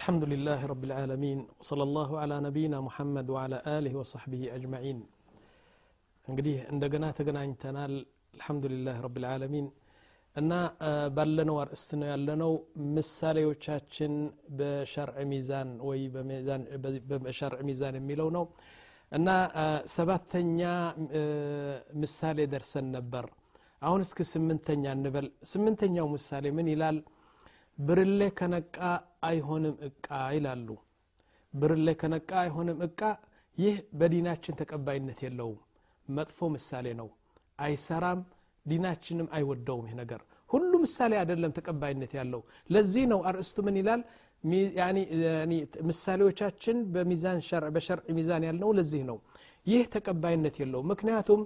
الحمد لله رب العالمين وصلى الله على نبينا محمد وعلى آله وصحبه أجمعين እንግዲህ እንደገና ተገናኝተናል አልሐምዱሊላህ ረብ ልዓለሚን እና ባለነው አርእስት ነው ያለነው ምሳሌዎቻችን በሸርዕ ሚዛን ወይ በሸርዕ ሚዛን የሚለው ነው እና ሰባተኛ ምሳሌ ደርሰን ነበር አሁን እስኪ ስምንተኛ እንበል ስምንተኛው ምሳሌ ምን ይላል ብርሌ ከነቃ አይሆንም እቃ ይላሉ። ብርሌ ከነቃ አይሆንም እቃ ይህ በዲናችን ተቀባይነት የለውም። መጥፎ ምሳሌ ነው። አይሰራም ዲናችንም አይወደውም ይህ ነገር። ሁሉ ምሳሌ አይደለም ተቀባይነት ያለው። ለዚህ ነው አርእስቱ ምን ይላል? ምሳሌዎቻችን በሸርዕ ሚዛን ያልነው ለዚህ ነው። ይህ ተቀባይነት የለውም። ምክንያቱም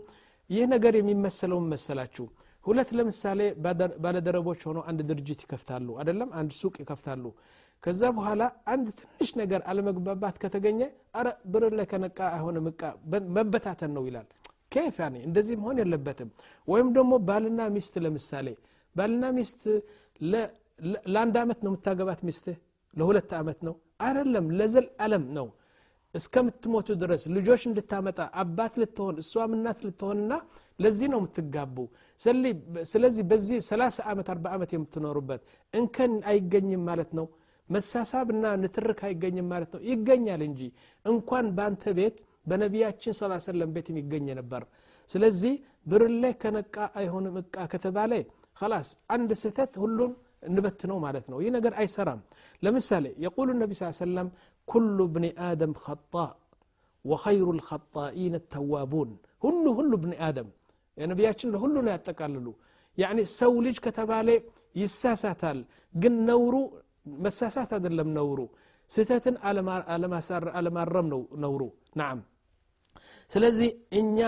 ይህ ነገር የሚመሰለውን መሰላችሁ ሁለት ለምሳሌ ባለደረቦች ሆነው አንድ ድርጅት ይከፍታሉ አደለም አንድ ሱቅ ይከፍታሉ። ከዛ በኋላ አንድ ትንሽ ነገር አለመግባባት ከተገኘ አረ ብር ላይ ከነቃ አይሆንም እቃ መበታተን ነው ይላል። ኬፍ ያኔ እንደዚህ መሆን የለበትም። ወይም ደግሞ ባልና ሚስት ለምሳሌ ባልና ሚስት ለአንድ አመት ነው የምታገባት ሚስትህ? ለሁለት ዓመት ነው? አይደለም ለዘል አለም ነው እስከምትሞቱ ድረስ ልጆች እንድታመጣ አባት ልትሆን እሷም እናት ልትሆንና ለዚህ ነው የምትጋቡ። ስለዚህ በዚህ 30 ዓመት 40 ዓመት የምትኖሩበት እንከን አይገኝም ማለት ነው። መሳሳብና ንትርክ አይገኝም ማለት ነው። ይገኛል እንጂ እንኳን በአንተ ቤት በነቢያችን ስ ሰለም ቤት ይገኝ ነበር። ስለዚህ ብርሌ ከነቃ አይሆንም እቃ ከተባለ ላስ አንድ ስህተት ሁሉን እንበት ነው ማለት ነው ይህ ነገር አይሰራም ለምሳሌ የቁሉ ነቢ ስ ሰለም ኩሉ ብኒ አደም ኸጣእ ወኸይሩ ልኸጣኢን ተዋቡን ሁሉ ሁሉ ብኒ አደም የነቢያችን ለሁሉ ነው ያጠቃልሉ ያኒ ሰው ልጅ ከተባለ ይሳሳታል ግን ነውሩ መሳሳት አይደለም ነውሩ ስህተትን አለማረም ነው ነውሩ ናም ስለዚህ እኛ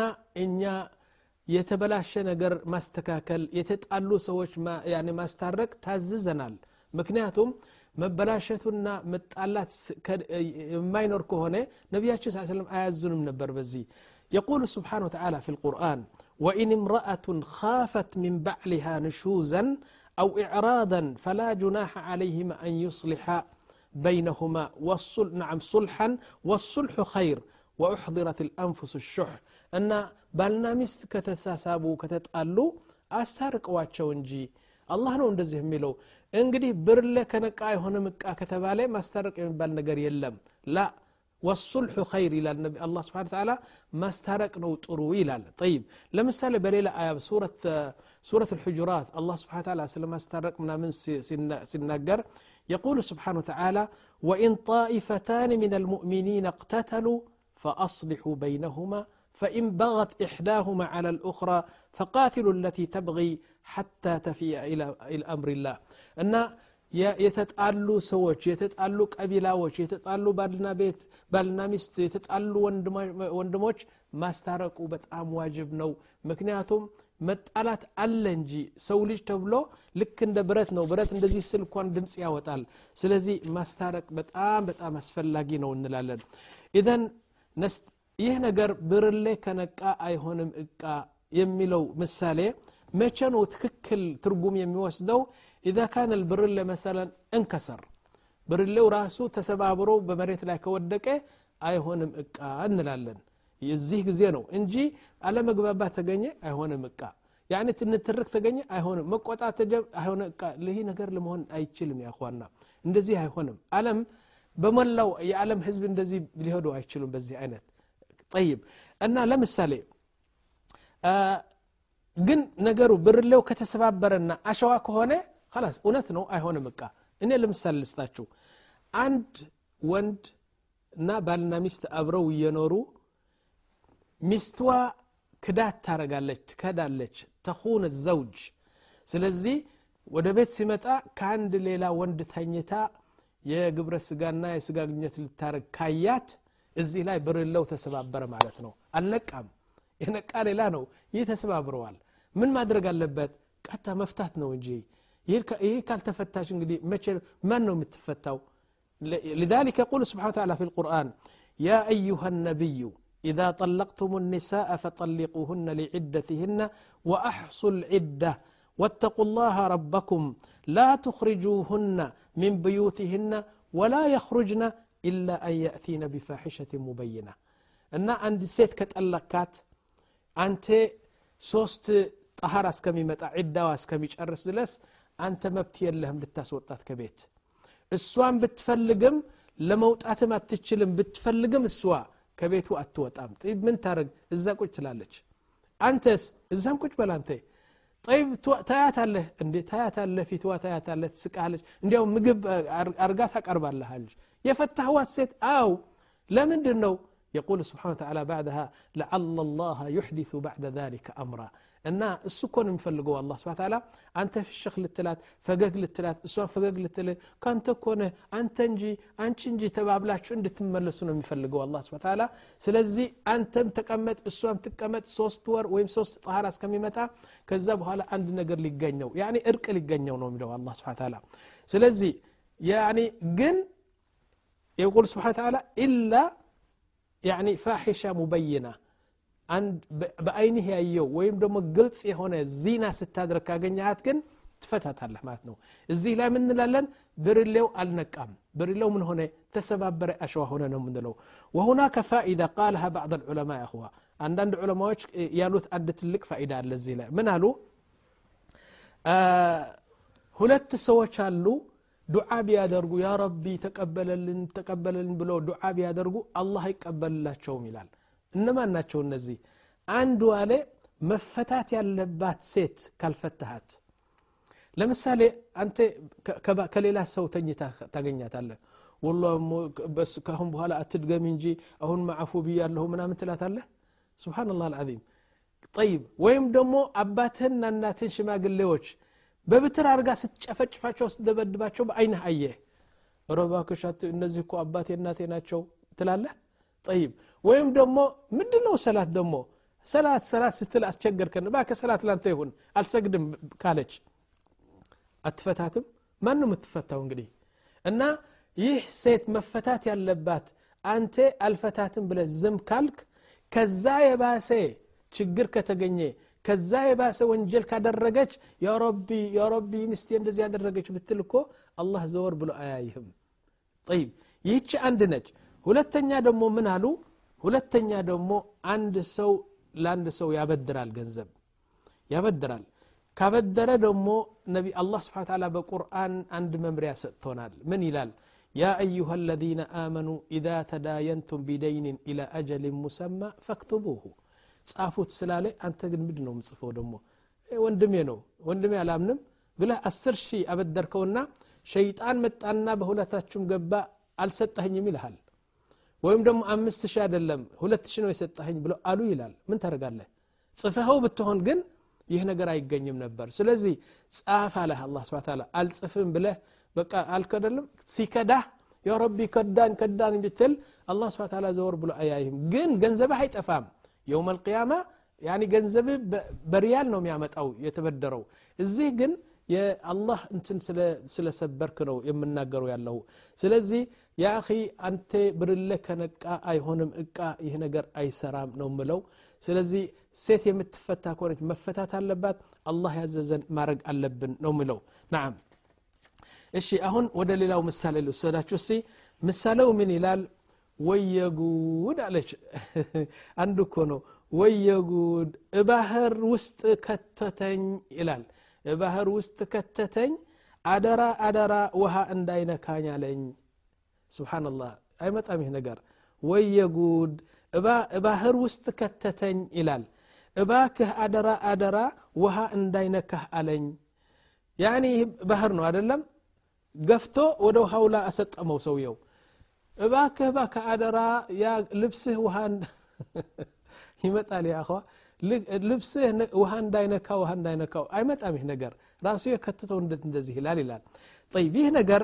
እኛ የተበላሸ ነገር ማስተካከል የተጣሉ ሰዎች ማስታረቅ ታዝዘናል ምክንያቱም መበላሸቱና መጣላት የማይኖር ከሆነ ነቢያችን ስ ሰለም አያዝኑም ነበር በዚህ يقول سبحانه وتعالى في القرآن وإن امرأة خافت من بعلها نشوزا أو إعراضا فلا جناح عليهما أن يصلح بينهما والصل نعم صلحا والصلح خير وأحضرت الأنفس الشح أن بالنا مست كتساسابو كتتقالو أستارك واتشو انجي الله ነው እንደዚህ የሚለው እንግዲህ ብርለ ከነቃ የሆነ ምቃ ከተባለ ማስታረቅ የሚባል ነገር የለም ላ والصلح خير إلى النبي الله سبحانه وتعالى ما استرق طرو إلى طيب لما سال بليلة آية سورة سورة الحجرات الله سبحانه وتعالى سلم استرق من من سنقر يقول سبحانه وتعالى وإن طائفتان من المؤمنين اقتتلوا فأصلحوا بينهما فإن بغت إحداهما على الأخرى فقاتلوا التي تبغي حتى تفيء إلى أمر الله أن የተጣሉ ሰዎች የተጣሉ ቀቢላዎች የተጣሉ ባልና ቤት ባልና ሚስት የተጣሉ ወንድሞች ማስታረቁ በጣም ዋጅብ ነው ምክንያቱም መጣላት አለ እንጂ ሰው ልጅ ተብሎ ልክ እንደ ብረት ነው ብረት እንደዚህ ስል እንኳን ድምፅ ያወጣል ስለዚህ ማስታረቅ በጣም በጣም አስፈላጊ ነው እንላለን ኢዘን ይህ ነገር ብርሌ ከነቃ አይሆንም እቃ የሚለው ምሳሌ መቼ ነው ትክክል ትርጉም የሚወስደው? ኢዛ ካነ ልብርሌ መሰለን እንከሰር። ብርሌው ራሱ ተሰባብሮ በመሬት ላይ ከወደቀ አይሆንም እቃ እንላለን። የዚህ ጊዜ ነው እንጂ አለመግባባት ተገኘ አይሆንም እቃ። ያኒ ትንትርክ ተገኘ አይሆንም። መቆጣት አይሆነ እቃ። ይህ ነገር ለመሆን አይችልም ያኳና እንደዚህ አይሆንም። አለም በሞላው የዓለም ህዝብ እንደዚህ ሊሄዱ አይችሉም በዚህ አይነት ጠይብ። እና ለምሳሌ ግን ነገሩ ብርሌው ከተሰባበረና አሸዋ ከሆነ ላስ እውነት ነው አይሆንም እቃ። እኔ ለምሳሌ ልስጣችሁ። አንድ ወንድ እና ባልና ሚስት አብረው እየኖሩ ሚስትዋ ክዳት ታረጋለች ትከዳለች ተኹን ዘውጅ። ስለዚህ ወደ ቤት ሲመጣ ከአንድ ሌላ ወንድ ተኝታ የግብረ ስጋና የስጋ ግኘት ልታረግ ካያት እዚህ ላይ ብርለው ተሰባበረ ማለት ነው አልነቃም የነቃ ሌላ ነው ይህ ተሰባብረዋል ምን ማድረግ አለበት ቀጥታ መፍታት ነው እንጂ ይህ ካልተፈታሽ እንግዲህ መቼ ማን ነው የምትፈታው لذلك يقول سبحانه وتعالى في القرآن يا أيها النبي إذا طلقتم النساء فطلقوهن لعدتهن وأحصوا العدة واتقوا الله ربكم لا تخرجوهن من بيوتهن ወላ የኽሩጅና ኢላ አን የእቲነ ቢፋሒሸት ሙበይና እና አንድ ሴት ከጠለካት አንተ ሶስት ጠሃራ እስከሚመጣ ዒዳዋ እስከሚጨርስ ድረስ አንተ መብት የለህም ልታስወጣት ከቤት እሷን ብትፈልግም ለመውጣትም አትችልም ብትፈልግም እሷ ከቤቱ አትወጣም ጠይብ ምን ታረግ እዛ ቁጭ ትላለች አንተስ እዛም ቁጭ በል አንተ ጠይብ ታያታለህ እንዴ ታያታለህ ፊትዋ ታያታለህ ትስቃለች እንዲያው ምግብ አርጋ ታቀርባለሃለች የፈታህዋት ሴት አው ለምንድን ነው يقول سبحانه وتعالى بعدها لعل الله يحدث بعد ذلك أمرا እና እሱ እኮ ነው የሚፈልገው አላ ስብን ታላ አንተ ፍሽክ ልትላት ፈገግ ልትላት እሷን ፈገግ ልትል ከአንተ እኮ ነህ አንተ እንጂ አንቺ እንጂ ተባብላችሁ እንድትመለሱ ነው የሚፈልገው አላ ስብን ታላ ስለዚህ አንተም ተቀመጥ እሷም ትቀመጥ ሶስት ወር ወይም ሶስት ጠሃራ እስከሚመጣ ከዛ በኋላ አንድ ነገር ሊገኘው ያኒ እርቅ ሊገኘው ነው የሚለው አላ ስብን ታላ ስለዚህ ያኒ ግን የቁል ስብን ታላ ኢላ ያኒ ፋሒሻ ሙበይና በአይንህ ያየው ወይም ደግሞ ግልጽ የሆነ ዚና ስታድረግ ካገኘሃት ግን ትፈታታለህ ማለት ነው እዚህ ላይ ምን እንላለን ብርሌው አልነቃም ብርሌው ምን ሆነ ተሰባበረ አሸዋ ሆነ ነው የምንለው ወሁናከ ፋኢዳ ቃልሃ ባዕድ ልዑለማ እኽዋ አንዳንድ ዑለማዎች ያሉት አንድ ትልቅ ፋኢዳ አለ እዚህ ላይ ምን አሉ ሁለት ሰዎች አሉ ዱዓ ቢያደርጉ ያ ረቢ ተቀበለልን ተቀበለልን ብለው ዱዓ ቢያደርጉ አላህ አይቀበልላቸውም ይላል እነማን ናቸው እነዚህ አንዱ አለ መፈታት ያለባት ሴት ካልፈታሃት ለምሳሌ አንተ ከሌላ ሰው ተኝታ ታገኛታለህ ወላ በስ ካሁን በኋላ አትድገም እንጂ አሁን ማዕፉ ብያለሁ ምናምን ትላታለህ ስብናላህ አልዓዚም ጠይብ ወይም ደግሞ አባትህንና እናትህን ሽማግሌዎች በብትር አድርጋ ስትጨፈጭፋቸው ስትደበድባቸው በአይንህ አየህ ረባክሽ እነዚህ እኮ አባቴ እናቴ ናቸው ትላለህ? ጠይብ። ወይም ደግሞ ምንድን ነው ሰላት ደግሞ? ሰላት ሰላት ስትል አስቸገርከን። ባከ ሰላት ላንተ ይሁን አልሰግድም ካለች። አትፈታትም? ማን ነው የምትፈታው እንግዲህ። እና ይህ ሴት መፈታት ያለባት አንተ አልፈታትም ብለ ዝም ካልክ ከዛ የባሰ ችግር ከተገኘ ከዛ የባሰ ወንጀል ካደረገች ያረቢ ያረቢ ሚስቴ እንደዚህ ያደረገች ብትል እኮ አላህ ዘወር ብሎ አያይህም ጠይብ ይህች አንድ ነች ሁለተኛ ደግሞ ምን አሉ ሁለተኛ ደግሞ አንድ ሰው ለአንድ ሰው ያበድራል ገንዘብ ያበድራል ካበደረ ደግሞ ነቢ አላህ ስብሓን ታላ በቁርአን አንድ መምሪያ ሰጥቶናል ምን ይላል يا أيها الذين آمنوا إذا تداينتم بدين إلى أجل مسمى فاكتبوه ጻፉት ስላለ አንተ ግን ምንድ ነው ምጽፈው ደግሞ ወንድሜ ነው። ወንድሜ አላምንም ብለህ አስር ሺህ አበደርከውና ሸይጣን መጣና በሁለታችሁም ገባ አልሰጠኸኝም ይልሃል። ወይም ደግሞ አምስት ሺህ አይደለም ሁለት ሺህ ነው የሰጠኸኝ ብለው አሉ ይላል። ምን ታደርጋለህ? ጽፈኸው ብትሆን ግን ይህ ነገር አይገኝም ነበር። ስለዚህ ጻፍ አለህ አላ ስብን አልጽፍም ብለህ በቃ አልከደለም ሲከዳህ የረቢ ከዳን ከዳን ብትል አላህ ስብን ዘወር ብሎ አያይህም። ግን ገንዘብህ አይጠፋም የውም አልቅያማ ያኒ ገንዘብ በሪያል ነው የሚያመጣው የተበደረው። እዚህ ግን የአላህ እንትን ስለሰበርክ ነው የምናገረው ያለው። ስለዚህ ያ አኺ አንተ ብርለ ከነቃ አይሆንም እቃ ይህ ነገር አይሰራም ነው ምለው ስለዚህ ሴት የምትፈታ ከሆነች መፈታት አለባት። አላህ ያዘዘን ማድረግ አለብን ነው ምለው ናም እሺ አሁን ወደ ሌላው ምሳሌ ልወሰዳችሁ እስቲ ምሳሌው ምን ይላል ወየጉድ አለች። አንዱ እኮ ነው። ወየጉድ እባህር ውስጥ ከተተኝ ይላል። ባህር ውስጥ ከተተኝ አደራ አደራ ውሃ እንዳይነካኝ አለኝ። ስብሓንላህ አይመጣም ይህ ነገር። ወየጉድ ባህር ውስጥ ከተተኝ ይላል። እባክህ አደራ አደራ ውሃ እንዳይነካህ አለኝ። ያኒ ባህር ነው አደለም ገፍቶ ወደ ውሃው ላይ አሰጠመው ሰውየው እባክህ እባክህ አደራ ያ ልብስህ ውሃ ይመጣል ያ አኸዋ ልብስህ ውሃ እንዳይነካ ውሃ እንዳይነካው አይመጣም ይህ ነገር ራሱ የከትተው እንዴት እንደዚህ ይላል ይላል طيب ይህ ነገር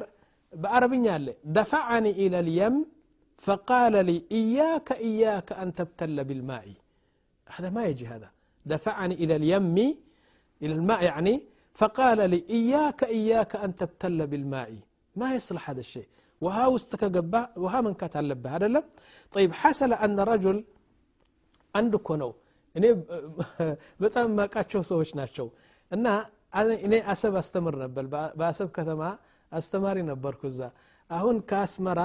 በአረብኛ አለ ደፈዓኒ ኢላ ልየም فقال لي إياك إياك أن تبتل بالماء هذا ما يجي هذا دفعني إلى اليم إلى الماء يعني فقال لي إياك إياك أن تبتل بالماء ما يصلح هذا الشيء ውሃ ውስጥ ከገባ ውሃ መንካት አለብህ አይደለም? ጠይብ ሐሰለ አነ ረጁል አንድ እኮ ነው። እኔ በጣም የማቃቸው ሰዎች ናቸው። እና እኔ አሰብ አስተምር ነበር። በአሰብ ከተማ አስተማሪ ነበርኩ እዛ። አሁን ከአስመራ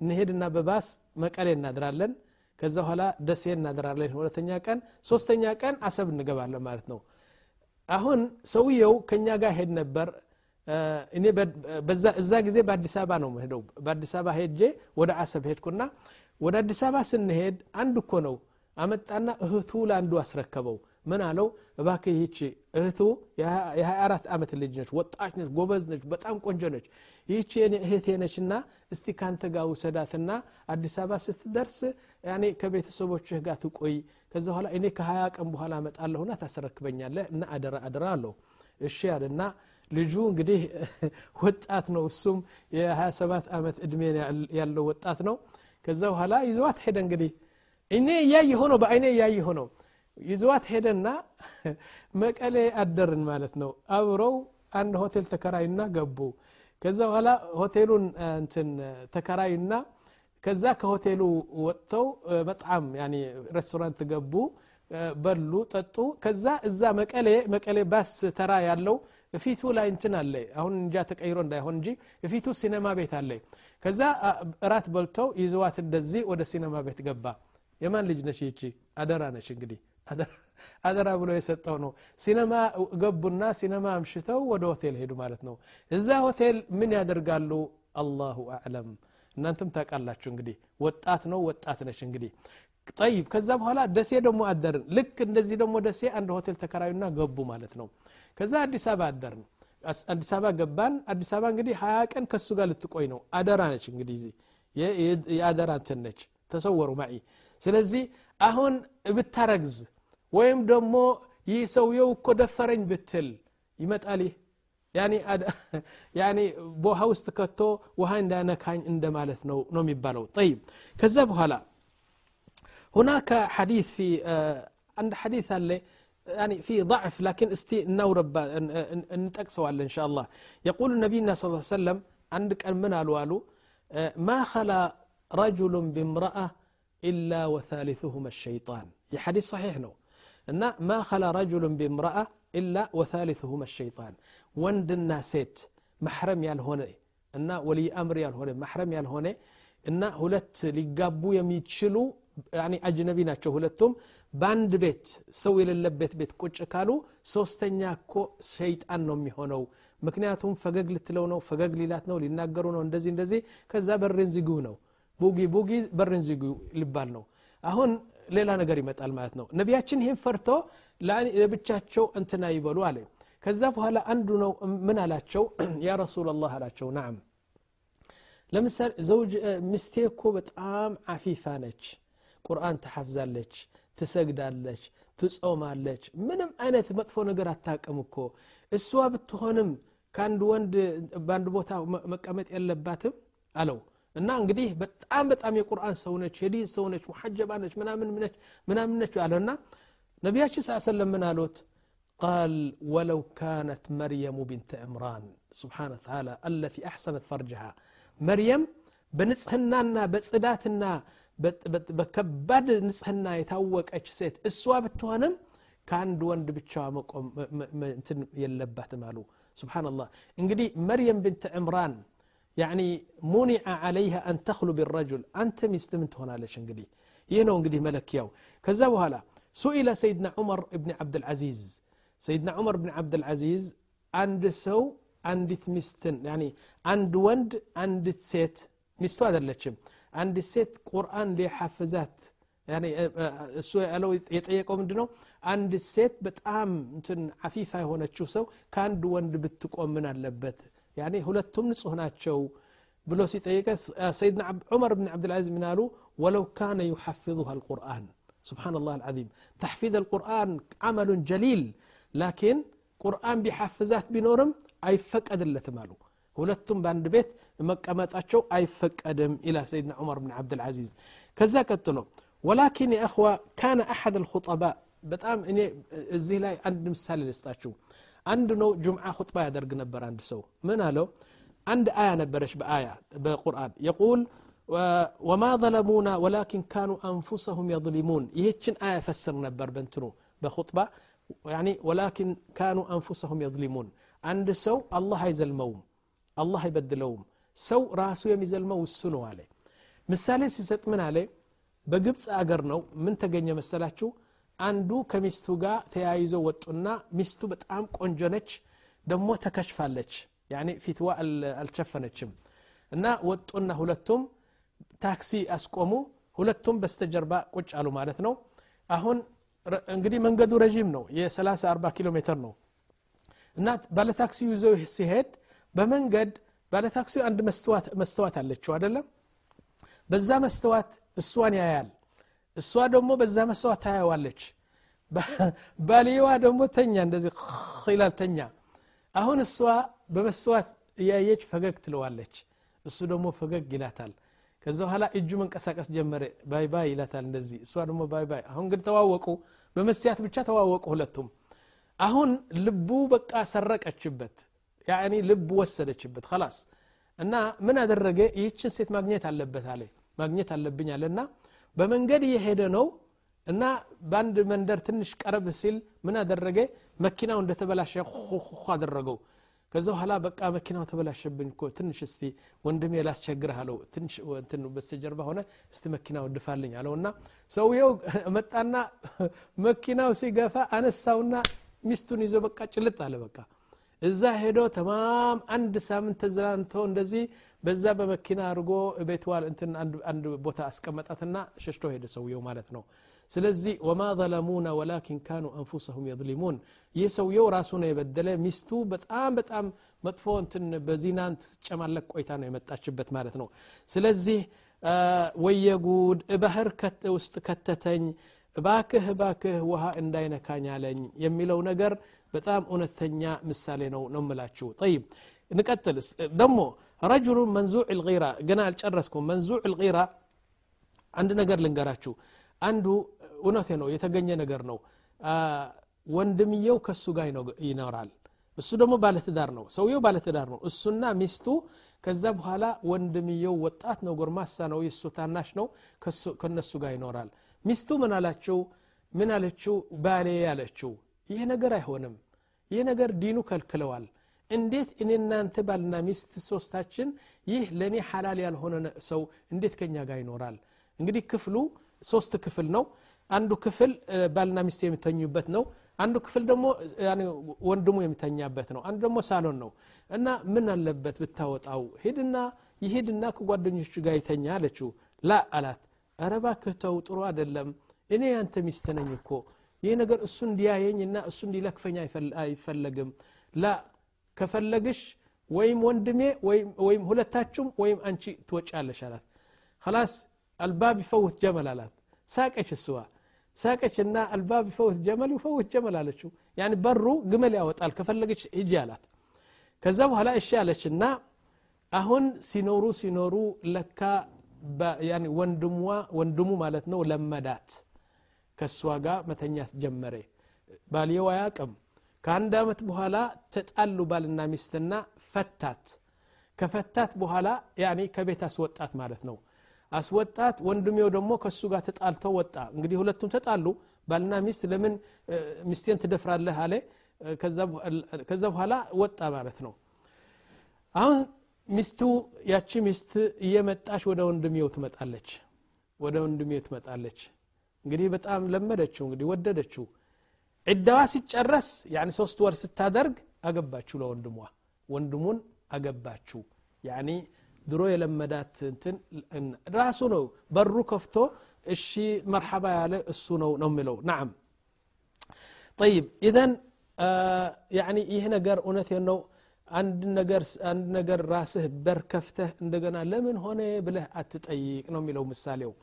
እንሄድና በባስ መቀሌ እናድራለን። ከዛ በኋላ ደሴ እናድራለን ሁለተኛ ቀን። ሶስተኛ ቀን አሰብ እንገባለን ማለት ነው። አሁን ሰውየው ከእኛ ጋር ሄድ ነበር። እኔ እዛ ጊዜ በአዲስ አበባ ነው ሄደው በአዲስ አበባ ሄጄ ወደ አሰብ ሄድኩና ወደ አዲስ አበባ ስንሄድ አንድ እኮ ነው አመጣና እህቱ ለአንዱ አስረከበው። ምን አለው? እባክህ ይህች እህቱ የ24 ዓመት ልጅ ነች ወጣች ነች ጎበዝ ነች በጣም ቆንጆ ነች። የኔ እህቴ ነች ና እስቲ ካንተ ጋር ውሰዳትና አዲስ አበባ ስትደርስ ያኔ ከቤተሰቦችህ ጋር ትቆይ ከዛ በኋላ እኔ ከሀያ ቀን በኋላ አመጣለሁና ታስረክበኛለህ እና አደራ አደራ አለው። እሺ አለና ልጁ እንግዲህ ወጣት ነው። እሱም የ27 ዓመት እድሜ ያለው ወጣት ነው። ከዛ በኋላ ይዘዋት ሄደ እንግዲህ። እኔ እያየ ሆነው በአይኔ እያየ ሆነው ይዘዋት ሄደና መቀሌ አደርን ማለት ነው። አብረው አንድ ሆቴል ተከራዩና ገቡ። ከዛ በኋላ ሆቴሉን እንትን ተከራዩና ከዛ ከሆቴሉ ወጥተው በጣም ሬስቶራንት ገቡ በሉ ጠጡ። ከዛ እዛ መቀሌ መቀሌ ባስ ተራ ያለው ፊቱ ላይ እንትን አለ። አሁን እንጃ ተቀይሮ እንዳይሆን እንጂ ፊቱ ሲኔማ ቤት አለ። ከዛ እራት በልተው ይዘዋት እንደዚህ ወደ ሲኔማ ቤት ገባ። የማን ልጅ ነች ይቺ? አደራ ነች እንግዲህ። አደራ ብሎ የሰጠው ነው። ሲነማ ገቡና ሲነማ አምሽተው ወደ ሆቴል ሄዱ ማለት ነው። እዛ ሆቴል ምን ያደርጋሉ? አላሁ አዕለም። እናንተም ታውቃላችሁ እንግዲህ። ወጣት ነው ወጣት ነች እንግዲህ ጠይብ ከዛ በኋላ ደሴ ደግሞ አደርን። ልክ እንደዚህ ደግሞ ደሴ አንድ ሆቴል ተከራዩና ገቡ ማለት ነው። ከዛ አዲስ አበባ አደርን። አዲስ አበባ ገባን። አዲስ አበባ እንግዲህ ሀያ ቀን ከሱ ጋር ልትቆይ ነው። አደራ ነች እንግዲህ የአደራ እንትን ነች። ተሰወሩ ማይ። ስለዚህ አሁን ብታረግዝ ወይም ደግሞ ይህ ሰውየው እኮ ደፈረኝ ብትል ይመጣል ያኒ በውሃ ውስጥ ከቶ ውሃ እንዳነካኝ እንደማለት ነው ነው የሚባለው። ጠይብ። ከዛ በኋላ هناك حديث في عند حديث اللي يعني في ضعف لكن استي نورب نتقسوا ان شاء الله يقول النبي صلى الله عليه وسلم عندك من قالوا ما خلا رجل بامرأة إلا وثالثهما الشيطان يا حديث صحيح نو إن ما خلا رجل بامرأة إلا وثالثهما الشيطان وندنا سيت محرم يالهوني እና ወልይ አምር ያልሆነ ማሕረም ያልሆነ እና ሁለት ሊጋቡ የሚችሉ አጅነቢ ናቸው ሁለቱም። በአንድ ቤት ሰው የሌለበት ቤት ቁጭ ካሉ ሶስተኛ እኮ ሸይጣን ነው የሚሆነው። ምክንያቱም ፈገግ ልትለው ነው ፈገግ ሊላት ነው ሊናገሩ ነው እንደዚህ እንደዚህ። ከዛ በርን ዝጉ ነው። ቡጊ ቡጊ በርን ዝጉ ሊባል ነው። አሁን ሌላ ነገር ይመጣል ማለት ነው። ነቢያችን ይህን ፈርቶ ለብቻቸው እንትና ይበሉ አለ። ከዛ በኋላ አንዱ ነው ምን አላቸው? ያ ረሱላላህ አላቸው። ናም ለምሳሌ ዘውጅ ሚስቴ እኮ በጣም አፊፋ ነች ቁርአን ተሐፍዛለች ትሰግዳለች ትጾማለች ምንም አይነት መጥፎ ነገር አታቅም እኮ እሷ ብትሆንም ከአንድ ወንድ በአንድ ቦታ መቀመጥ የለባትም አለው እና እንግዲህ በጣም በጣም የቁርአን ሰው ነች የዲን ሰው ነች ሙሐጀባ ነች ምናምን ነች አለና ነቢያችን ስ ሰለም ምን አሉት قال ولو كانت مريم بنت عمران سبحانه وتعالى التي أحسنت فرجها مريم بنصحنا بصداتنا በከባድ ንጽህና የታወቀች ሴት እሷ ብትሆንም ከአንድ ወንድ ብቻ መቆም እንትን የለባትም አሉ ስብናላህ እንግዲህ መርየም ብንት ዕምራን ያኒ ሙኒዐ ዓለይሃ አን ተክሉ ቢረጁል አንተ ሚስት ምን ትሆናለች እንግዲህ ይህ ነው እንግዲህ መለኪያው ከዛ በኋላ ሱኢለ ሰይድና ዑመር እብን ዓብድልዓዚዝ ሰይድና ዑመር ብን ዓብድልዓዚዝ አንድ ሰው አንዲት ሚስትን አንድ ወንድ አንዲት ሴት ሚስቱ አይደለችም አንድ ሴት ቁርአን ሊሐፍዛት እሱ ያለው የጠየቀው ምንድ ነው አንድ ሴት በጣም እንትን አፊፋ የሆነችው ሰው ከአንድ ወንድ ብትቆም ምን አለበት ያኔ ሁለቱም ንጹህ ናቸው ብሎ ሲጠይቀ ሰይድና ዑመር ብን ዓብድልዓዚዝ ምን አሉ ወለው ካነ ዩሐፍظሃ አልቁርአን سبحان الله العظيم تحفيظ القرآن عمل جليل لكن قرآن بحفزات بنورم أي فقد اللتمالو ሁለቱም በአንድ ቤት መቀመጣቸው አይፈቀድም ይላል ሰይድና ዑመር ብን ዓብድልዓዚዝ ከዛ ቀጥሎ ወላኪን የእኽዋ ካነ አሐድ አልኹጠባ በጣም እኔ እዚህ ላይ አንድ ምሳሌ ልስጣችሁ አንድ ነው ጁምዓ ሁጥባ ያደርግ ነበር አንድ ሰው ምን አለው አንድ አያ ነበረች በአያ በቁርአን የቁል ወማ ظለሙና ወላኪን ካኑ አንፉሰሁም የظሊሙን ይህችን አያ ፈስር ነበር በንትኑ በኹጥባ ወላኪን ካኑ አንፉሰሁም የظሊሙን አንድ ሰው አላህ አይዘልመውም አላህ አይበድለውም። ሰው ራሱ የሚዘልመው እሱ ነው አለ። ምሳሌ ሲሰጥ ምን አለ? በግብፅ አገር ነው። ምን ተገኘ መሰላችሁ? አንዱ ከሚስቱ ጋር ተያይዘው ወጡና ሚስቱ በጣም ቆንጆ ነች ደግሞ ተከሽፋለች። ያኔ ፊትዋ አልቸፈነችም እና ወጡና ሁለቱም ታክሲ አስቆሙ። ሁለቱም በስተጀርባ ቁጭ አሉ ማለት ነው። አሁን እንግዲህ መንገዱ ረዥም ነው። የ30 40 ኪሎ ሜትር ነው። እና ባለታክሲው ይዘው ሲሄድ በመንገድ ባለታክሲው አንድ መስተዋት አለችው አይደለም? በዛ መስተዋት እሷን ያያል። እሷ ደግሞ በዛ መስተዋት ታያዋለች ባልየዋ ደግሞ ተኛ እንደዚህ ይላል ተኛ። አሁን እሷ በመስተዋት እያየች ፈገግ ትለዋለች። እሱ ደግሞ ፈገግ ይላታል። ከዛ በኋላ እጁ መንቀሳቀስ ጀመረ። bye bye ይላታል እንደዚህ። እሷ ደግሞ bye bye። አሁን ግን ተዋወቁ። በመስተያት ብቻ ተዋወቁ ሁለቱም። አሁን ልቡ በቃ ሰረቀችበት يعني ልብ ወሰደችበት خلاص እና ምን አደረገ? ይህችን ሴት ማግኘት አለበት አለ። ማግኘት አለብኝ አለና በመንገድ እየሄደ ነው። እና በአንድ መንደር ትንሽ ቀረብ ሲል ምን አደረገ? መኪናው እንደተበላሸ አደረገው። ከዛ በኋላ በቃ መኪናው ተበላሸብኝ እኮ ትንሽ እስቲ ወንድሜ ላስቸግርህ አለው። ትንሽ በስተጀርባ ሆነ። እስቲ መኪናው ድፋልኝ አለው። እና ሰውየው መጣና መኪናው ሲገፋ አነሳውና ሚስቱን ይዞ በቃ ጭልጥ አለ በቃ እዛ ሄዶ ተማም አንድ ሳምንት ተዝናንቶ እንደዚህ በዛ በመኪና አድርጎ ቤትዋል እንትን አንድ ቦታ አስቀመጣትና ሸሽቶ ሄደ ሰውየው ማለት ነው። ስለዚህ ወማ ظለሙና ወላኪን ካኑ አንፉሰሁም የظሊሙን ይህ ሰውየው ራሱ ነው የበደለ። ሚስቱ በጣም በጣም መጥፎ እንትን በዚናን ትጨማለቅ ቆይታ ነው የመጣችበት ማለት ነው። ስለዚህ ወየጉድ ባህር ውስጥ ከተተኝ እባክህ እባክህ ውሃ እንዳይነካኝ አለኝ የሚለው ነገር በጣም እውነተኛ ምሳሌ ነው ነው ምላችሁ ጠይብ ንቀጥል ደግሞ ረጅሉ መንዙዕ ልራ ገና አልጨረስኩም። መንዙዕ ልራ አንድ ነገር ልንገራችሁ። አንዱ እውነቴ ነው የተገኘ ነገር ነው። ወንድምየው ከሱ ጋር ይኖራል። እሱ ደግሞ ባለትዳር ነው ሰውየው ባለትዳር ነው። እሱና ሚስቱ ከዛ በኋላ ወንድምየው ወጣት ነው ጎርማሳ ነው የእሱ ታናሽ ነው ከነሱ ጋር ይኖራል። ሚስቱ ምን አላችው? ምን አለችው? ባሌ ያለችው ይህ ነገር አይሆንም ይህ ነገር ዲኑ ከልክለዋል። እንዴት እኔ እናንተ ባልና ሚስት ሶስታችን ይህ ለእኔ ሐላል ያልሆነ ሰው እንዴት ከኛ ጋር ይኖራል? እንግዲህ ክፍሉ ሶስት ክፍል ነው። አንዱ ክፍል ባልና ሚስት የሚተኙበት ነው። አንዱ ክፍል ደግሞ ወንድሙ የሚተኛበት ነው። አንዱ ደግሞ ሳሎን ነው። እና ምን አለበት ብታወጣው ሂድና ይሄድና ከጓደኞቹ ጋር ይተኛ አለችው። ላ አላት። አረባ ክተው ጥሩ አይደለም። እኔ ያንተ ሚስት ነኝ እኮ ይህ ነገር እሱ እንዲያየኝና እሱ እንዲለክፈኝ አይፈለግም። ላ ከፈለግሽ ወይም ወንድሜ ወይም ሁለታችሁም ወይም አንቺ ትወጫለሽ አላት። ላስ አልባብ ይፈውት ጀመል አላት። ሳቀች እስዋ ሳቀችና አልባብ ይፈውት ጀመል ይፈውት ጀመል አለችው። ያን በሩ ግመል ያወጣል። ከፈለገች ሂጂ አላት። ከዛ በኋላ እሺ አለችና አሁን ሲኖሩ ሲኖሩ ለካ ወንድሙ ማለት ነው ለመዳት። ከእሷ ጋር መተኛት ጀመረ። ባልየው አያቅም ከአንድ አመት በኋላ ተጣሉ። ባልና ሚስትና ፈታት። ከፈታት በኋላ ያኒ ከቤት አስወጣት ማለት ነው። አስወጣት። ወንድሜው ደግሞ ከእሱ ጋር ተጣልቶ ወጣ። እንግዲህ ሁለቱም ተጣሉ። ባልና ሚስት ለምን ሚስቴን ትደፍራለህ? አለ። ከዛ በኋላ ወጣ ማለት ነው። አሁን ሚስቱ ያቺ ሚስት እየመጣች ወደ ወንድሜው ትመጣለች። ወደ ወንድሜው ትመጣለች እንግዲህ በጣም ለመደችው እንግዲህ ወደደችው ዕዳዋ ሲጨረስ ያኒ ሶስት ወር ስታደርግ አገባችው ለወንድሟ ወንድሙን አገባችው ያኒ ድሮ የለመዳት እንትን ራሱ ነው በሩ ከፍቶ እሺ መርሐባ ያለ እሱ ነው ነው የሚለው ናም ጠይብ ኢዘን ያኒ ይህ ነገር እውነት ነው አንድ ነገር አንድ ነገር ራስህ በር ከፍተህ እንደገና ለምን ሆነ ብለህ አትጠይቅ ነው የሚለው ምሳሌው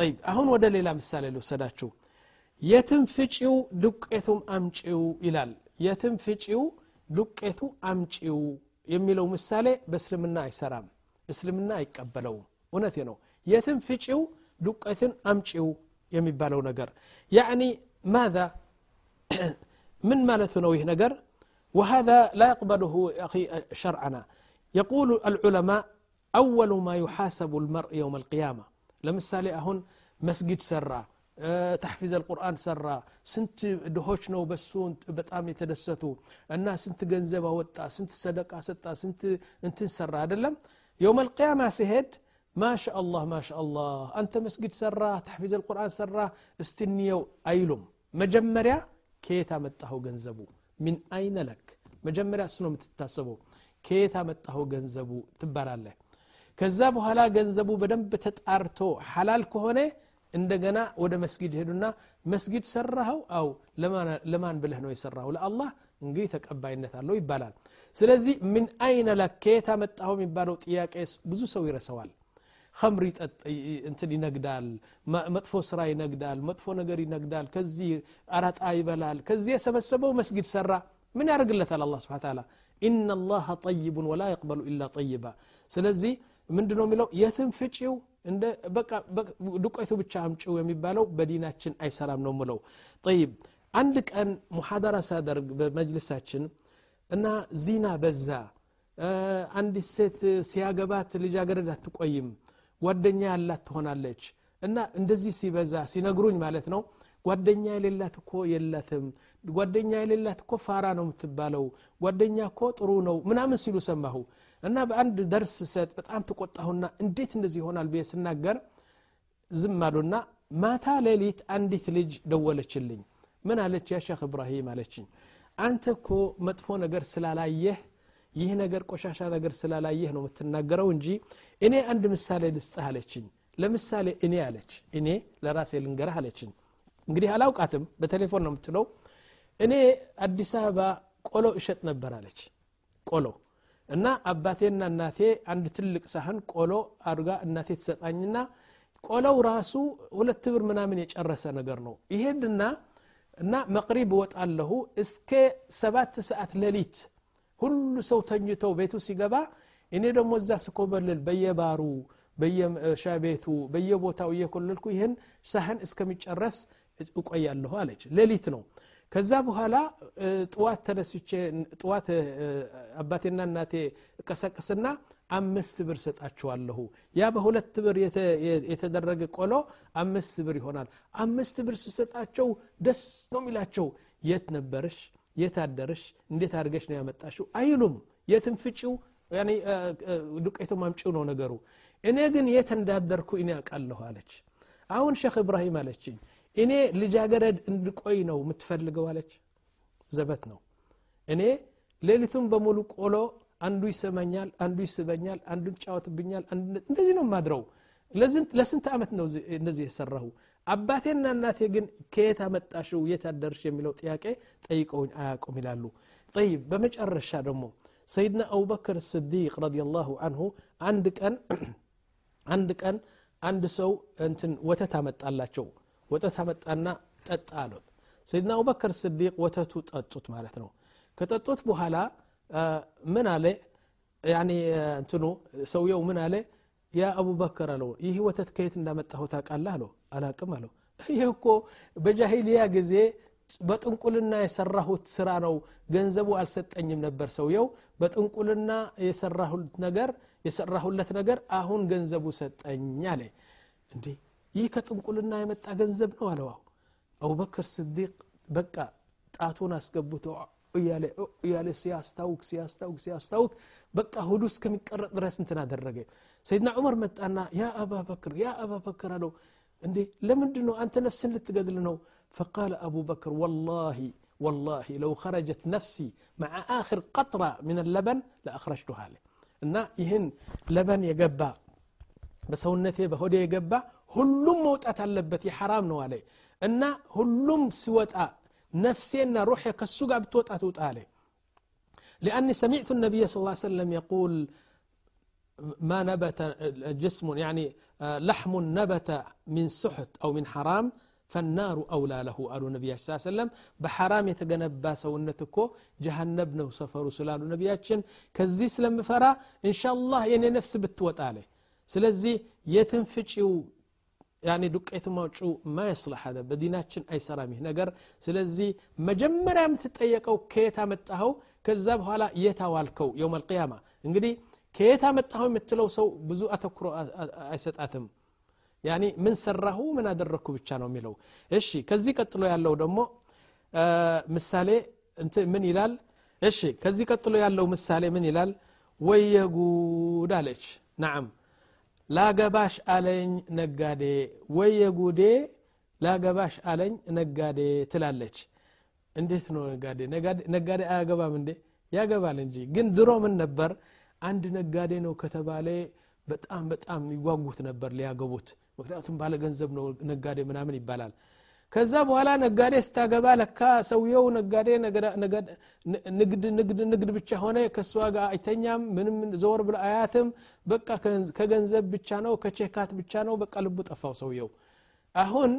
ጠይብ አሁን ወደ ሌላ ምሳሌ ልውሰዳችሁ የትም ፍጪው ዱቄቱም አምጪው ይላል የትም ፍጪው ዱቄቱ አምጪው የሚለው ምሳሌ በእስልምና አይሰራም እስልምና አይቀበለውም እውነቴ ነው የትም ፍጪው ዱቄትን አምጪው የሚባለው ነገር ያዕኒ ማذا ምን ማለቱ ነው ይህ ነገር وهذا لا يقبله أخي شرعنا يقول العلماء أول ما يحاسب المرء يوم القيامة ለምሳሌ አሁን መስጊድ ሰራ ተሕፊዝ አልቁርአን ሰራ ስንት ድሆች ነው በሱ በጣም የተደሰቱ እና ስንት ገንዘብ አወጣ ስንት ሰደቃ ሰጣ ስንት እንትን ሰራ አይደለም የውም አልቅያማ ሲሄድ ማሻ አላህ ማሻ አላህ አንተ መስጊድ ሰራ ተሕፊዝ አልቁርአን ሰራ እስትንየው አይሉም መጀመሪያ ከየት አመጣኸው ገንዘቡ ሚን አይነ ለክ መጀመሪያ እሱ ነው የምትታሰበው ከየት አመጣኸው ገንዘቡ ትባላለህ ከዛ በኋላ ገንዘቡ በደንብ ተጣርቶ ሐላል ከሆነ እንደገና ወደ መስጊድ ሄዱና መስጊድ ሰራኸው አው ለማን ብለህ ነው የሰራኸው ለአላህ እንግዲህ ተቀባይነት አለው ይባላል ስለዚህ ምን አይነ ለክ ከየት አመጣኸው የሚባለው ጥያቄ ብዙ ሰው ይረሰዋል ከምር እንትን ይነግዳል መጥፎ ስራ ይነግዳል መጥፎ ነገር ይነግዳል ከዚህ አራጣ ይበላል ከዚህ የሰበሰበው መስጊድ ሰራ ምን ያደርግለታል አላ ስብን ታላ ኢነ ላሀ ጠይቡን ወላ የቅበሉ ኢላ ጠይባ ስለዚህ ምንድ ነው የሚለው? የትም ፍጪው እንደ ዱቄቱ ብቻ አምጪው የሚባለው በዲናችን አይሰራም ነው ምለው ጠይብ አንድ ቀን ሙሐደራ ሳደርግ በመጅልሳችን እና ዚና በዛ አንዲት ሴት ሲያገባት ልጃገረድ አትቆይም ጓደኛ ያላት ትሆናለች እና እንደዚህ ሲበዛ ሲነግሩኝ ማለት ነው ጓደኛ የሌላት እኮ የላትም ጓደኛ የሌላት እኮ ፋራ ነው የምትባለው ጓደኛ እኮ ጥሩ ነው ምናምን ሲሉ ሰማሁ እና በአንድ ደርስ ሰጥ በጣም ተቆጣሁና እንዴት እንደዚህ ይሆናል ብዬ ስናገር ዝም አሉና ማታ ሌሊት አንዲት ልጅ ደወለችልኝ። ምን አለች? ያ ሼክ እብራሂም አለችኝ። አንተ እኮ መጥፎ ነገር ስላላየህ ይህ ነገር ቆሻሻ ነገር ስላላየህ ነው የምትናገረው እንጂ እኔ አንድ ምሳሌ ልስጥህ አለችኝ። ለምሳሌ እኔ አለች። እኔ ለራሴ ልንገርህ አለችኝ። እንግዲህ አላውቃትም በቴሌፎን ነው የምትለው። እኔ አዲስ አበባ ቆሎ እሸጥ ነበር አለች። ቆሎ እና አባቴና እናቴ አንድ ትልቅ ሳህን ቆሎ አድርጋ እናቴ ትሰጣኝና ቆሎው ራሱ ሁለት ብር ምናምን የጨረሰ ነገር ነው። ይሄድና እና መቅሪብ እወጣለሁ። እስከ ሰባት ሰዓት ሌሊት ሁሉ ሰው ተኝተው ቤቱ ሲገባ እኔ ደግሞ እዛ ስኮበልል በየባሩ በየሻ ቤቱ በየቦታው እየኮለልኩ ይህን ሳህን እስከሚጨረስ እቆያለሁ አለች። ሌሊት ነው ከዛ በኋላ ጥዋት ተነስቼ ጥዋት አባቴና እናቴ ቀሰቅስና አምስት ብር ሰጣችኋለሁ ያ በሁለት ብር የተደረገ ቆሎ አምስት ብር ይሆናል። አምስት ብር ስሰጣቸው ደስ ነው የሚላቸው። የት ነበርሽ? የት አደርሽ? እንዴት አድርገሽ ነው ያመጣሽው? አይሉም። የትን ፍጪው ዱቄቱ ማምጪው ነው ነገሩ። እኔ ግን የት እንዳደርኩ እኔ አውቃለሁ አለች። አሁን ሼክ እብራሂም አለችኝ እኔ ልጃገረድ እንድቆይ ነው የምትፈልገው አለች ዘበት ነው እኔ ሌሊቱን በሙሉ ቆሎ አንዱ ይሰማኛል አንዱ ይስበኛል አንዱ ይጫወትብኛል እንደዚህ ነው ማድረው ለስንት ዓመት ነው እንደዚህ የሰራሁ አባቴና እናቴ ግን ከየት አመጣሽው የት አደርሽ የሚለው ጥያቄ ጠይቀውኝ አያውቁም ይላሉ ጠይብ በመጨረሻ ደግሞ ሰይድና አቡበክር ስዲቅ ረዲላሁ አንሁ አንድ ቀን አንድ ቀን አንድ ሰው እንትን ወተት አመጣላቸው ወተት አመጣና ጠጣ አሉት ሰይድና አቡበክር ስዲቅ ወተቱ ጠጡት ማለት ነው ከጠጡት በኋላ ምን አለ ያኒ እንትኑ ሰውየው ምን አለ ያ አቡበከር አለው ይህ ወተት ከየት እንዳመጣሁ ታውቃለህ አለው አላቅም አለው ይህ እኮ በጃሂልያ ጊዜ በጥንቁልና የሰራሁት ስራ ነው ገንዘቡ አልሰጠኝም ነበር ሰውየው በጥንቁልና የሰራሁት ነገር የሰራሁለት ነገር አሁን ገንዘቡ ሰጠኝ አለ እንዴ ይህ ከጥንቁልና የመጣ ገንዘብ ነው አለው አቡበክር ስዲቅ በቃ ጣቱን አስገብቶ እያለ እያለ ሲያስታውክ ሲያስታውክ ሲያስታውክ በቃ ሁዱ እስከሚቀረጥ ድረስ እንትን አደረገ ሰይድና ዑመር መጣና ያ አባበክር ያ አባበክር አለው እንዴ ለምንድን ነው አንተ ነፍስን ልትገድል ነው فقال أبو بكر والله والله لو خرجت نفسي مع آخر قطرة من اللبن لأخرجتها له እና ይህን ለበን የገባ በሰውነቴ በሆዴ የገባ ሁሉም መውጣት አለበት የሐራም ነው አለ እና ሁሉም ሲወጣ ነፍሴና ሩሕ ከሱ ጋር ብትወጣ ትውጣ አለ لأني سمعت النبي صلى الله عليه وسلم يقول ما نبت جسم يعني لحم نبت من سحت أو من حرام فالنار أولى له قالوا النبي صلى الله عليه وسلم بحرام يتجنبا سونتكو جهنم ነው ሰፈሩ ስላሉ ነቢያችን ከዚህ ስለምፈራ ኢንሻአላህ የኔ ነፍስ ብትወጣ አለ ስለዚህ የትንፍጪው ያኒ ዱቄት ማውጪው ማይስላሕ ሀደ በዲናችን አይሰራም ይህ ነገር። ስለዚህ መጀመሪያ የምትጠየቀው ከየት አመጣኸው ከዛ በኋላ የት አዋልከው? የውም አልቅያማ እንግዲህ ከየት አመጣኸው የምትለው ሰው ብዙ አተኩሮ አይሰጣትም። ያኒ ምን ሰራሁ ምን አደረግኩ ብቻ ነው የሚለው። እሺ ከዚህ ቀጥሎ ያለው ደግሞ ምሳሌ ምን ይላል? እሺ ከዚህ ቀጥሎ ያለው ምሳሌ ምን ይላል? ወየጉድ አለች። ናዓም ላገባሽ አለኝ ነጋዴ ወይ የጉዴ ላገባሽ አለኝ ነጋዴ ትላለች። እንዴት ነው ነጋዴ? ነጋዴ አያገባም እንዴ? ያገባል እንጂ። ግን ድሮ ምን ነበር? አንድ ነጋዴ ነው ከተባለ በጣም በጣም ይጓጉት ነበር ሊያገቡት። ምክንያቱም ባለ ገንዘብ ነው ነጋዴ ምናምን ይባላል ከዛ በኋላ ነጋዴ ስታገባ ለካ ሰውየው ነጋዴ ንግድ ንግድ ንግድ ብቻ ሆነ። ከእሷ ጋር አይተኛም ምንም ዘወር ብሎ አያትም። በቃ ከገንዘብ ብቻ ነው ከቼካት ብቻ ነው። በቃ ልቡ ጠፋው ሰውየው። አሁን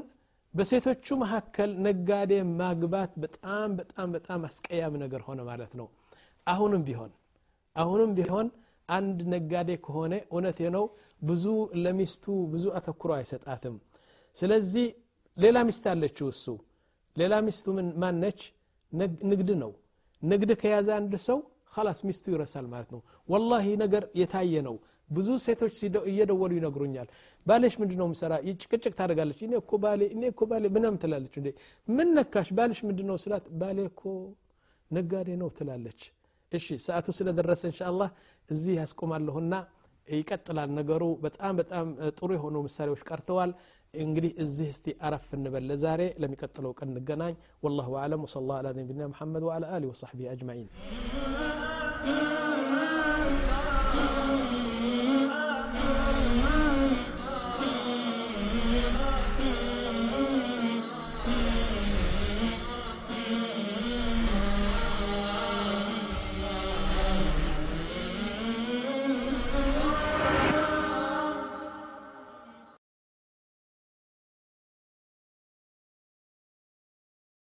በሴቶቹ መካከል ነጋዴ ማግባት በጣም በጣም በጣም አስቀያም ነገር ሆነ ማለት ነው። አሁንም ቢሆን አሁንም ቢሆን አንድ ነጋዴ ከሆነ እውነት ነው ብዙ ለሚስቱ ብዙ አተኩሮ አይሰጣትም። ስለዚህ ሌላ ሚስት አለችው እሱ። ሌላ ሚስቱ ማነች ንግድ ነው። ንግድ ከያዘ አንድ ሰው ላስ ሚስቱ ይረሳል ማለት ነው። ወላሂ ነገር የታየ ነው። ብዙ ሴቶች እየደወሉ ይነግሩኛል። ባሌሽ ምንድ ነው ምሰራ ጭቅጭቅ ታደርጋለች። እኔ እኮ ባሌ እኔ እኮ ባሌ ምናም ትላለች እንዴ? ምን ነካሽ? ባልሽ ምንድ ነው ስላት ባሌ እኮ ነጋዴ ነው ትላለች። እሺ ሰዓቱ ስለደረሰ እንሻ እዚህ ያስቆማለሁና ይቀጥላል። ነገሩ በጣም በጣም ጥሩ የሆኑ ምሳሌዎች ቀርተዋል እንግዲህ እዚህ እስቲ አረፍ እንበል ለዛሬ ለሚቀጥለው ቀን እንገናኝ ወላሁ አለም ወሰላ አላ ነቢና መሐመድ ወአላ አሊ ወሳሕቢ አጅማዒን